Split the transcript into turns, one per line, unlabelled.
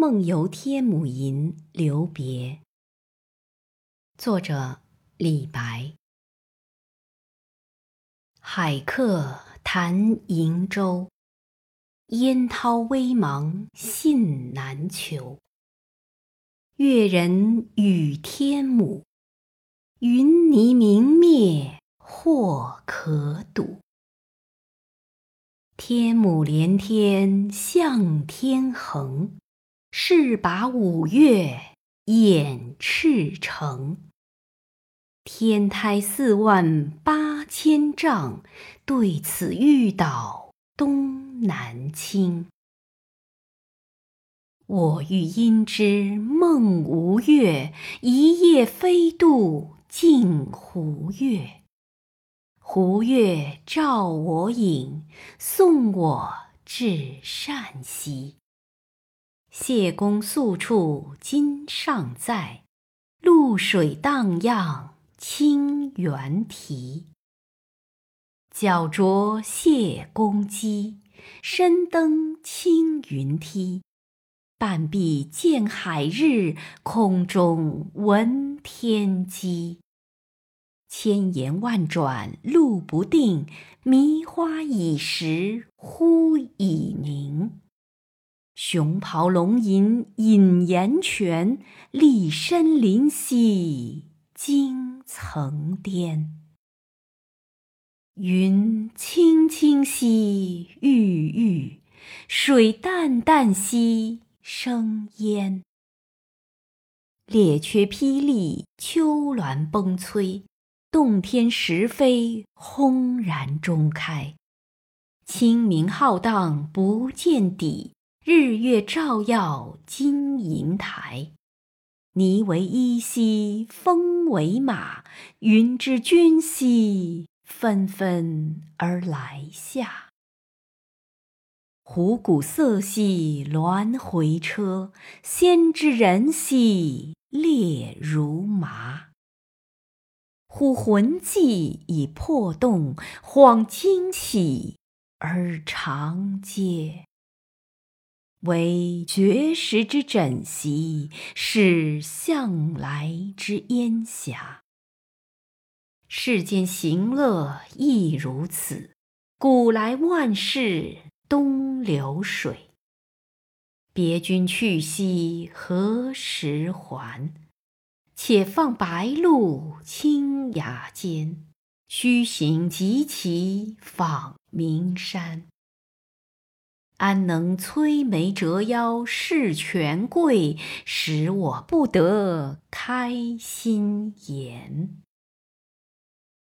梦游天姥吟留别。作者李白。海客谈瀛洲，烟涛微茫信难求。越人语天姥，云霓明灭或可睹。天姥连天向天横。势拔五岳掩赤城，天台四万八千丈，对此欲倒东南倾。我欲因之梦吴越，一夜飞渡镜湖月。湖月照我影，送我至善溪。谢公宿处今尚在，渌水荡漾清猿啼。脚着谢公屐，身登青云梯。半壁见海日，空中闻天鸡。千言万转路不定，迷花倚石忽已暝。熊咆龙吟引岩泉，骊深林兮惊层巅。云青青兮郁郁，水淡淡兮生烟。列缺霹雳，丘峦崩摧，洞天石扉，轰然中开。清明浩荡不见底。日月照耀金银台，霓为衣兮风为马，云之君兮纷纷而来下。虎鼓瑟兮鸾回车，先知人兮列如麻。虎魂悸以魄动，恍惊起而长嗟。惟绝食之枕席，是向来之烟霞。世间行乐亦如此，古来万事东流水。别君去兮何时还？且放白鹿青崖间，须行即骑访名山。安能摧眉折腰事权贵，使我不得开心颜？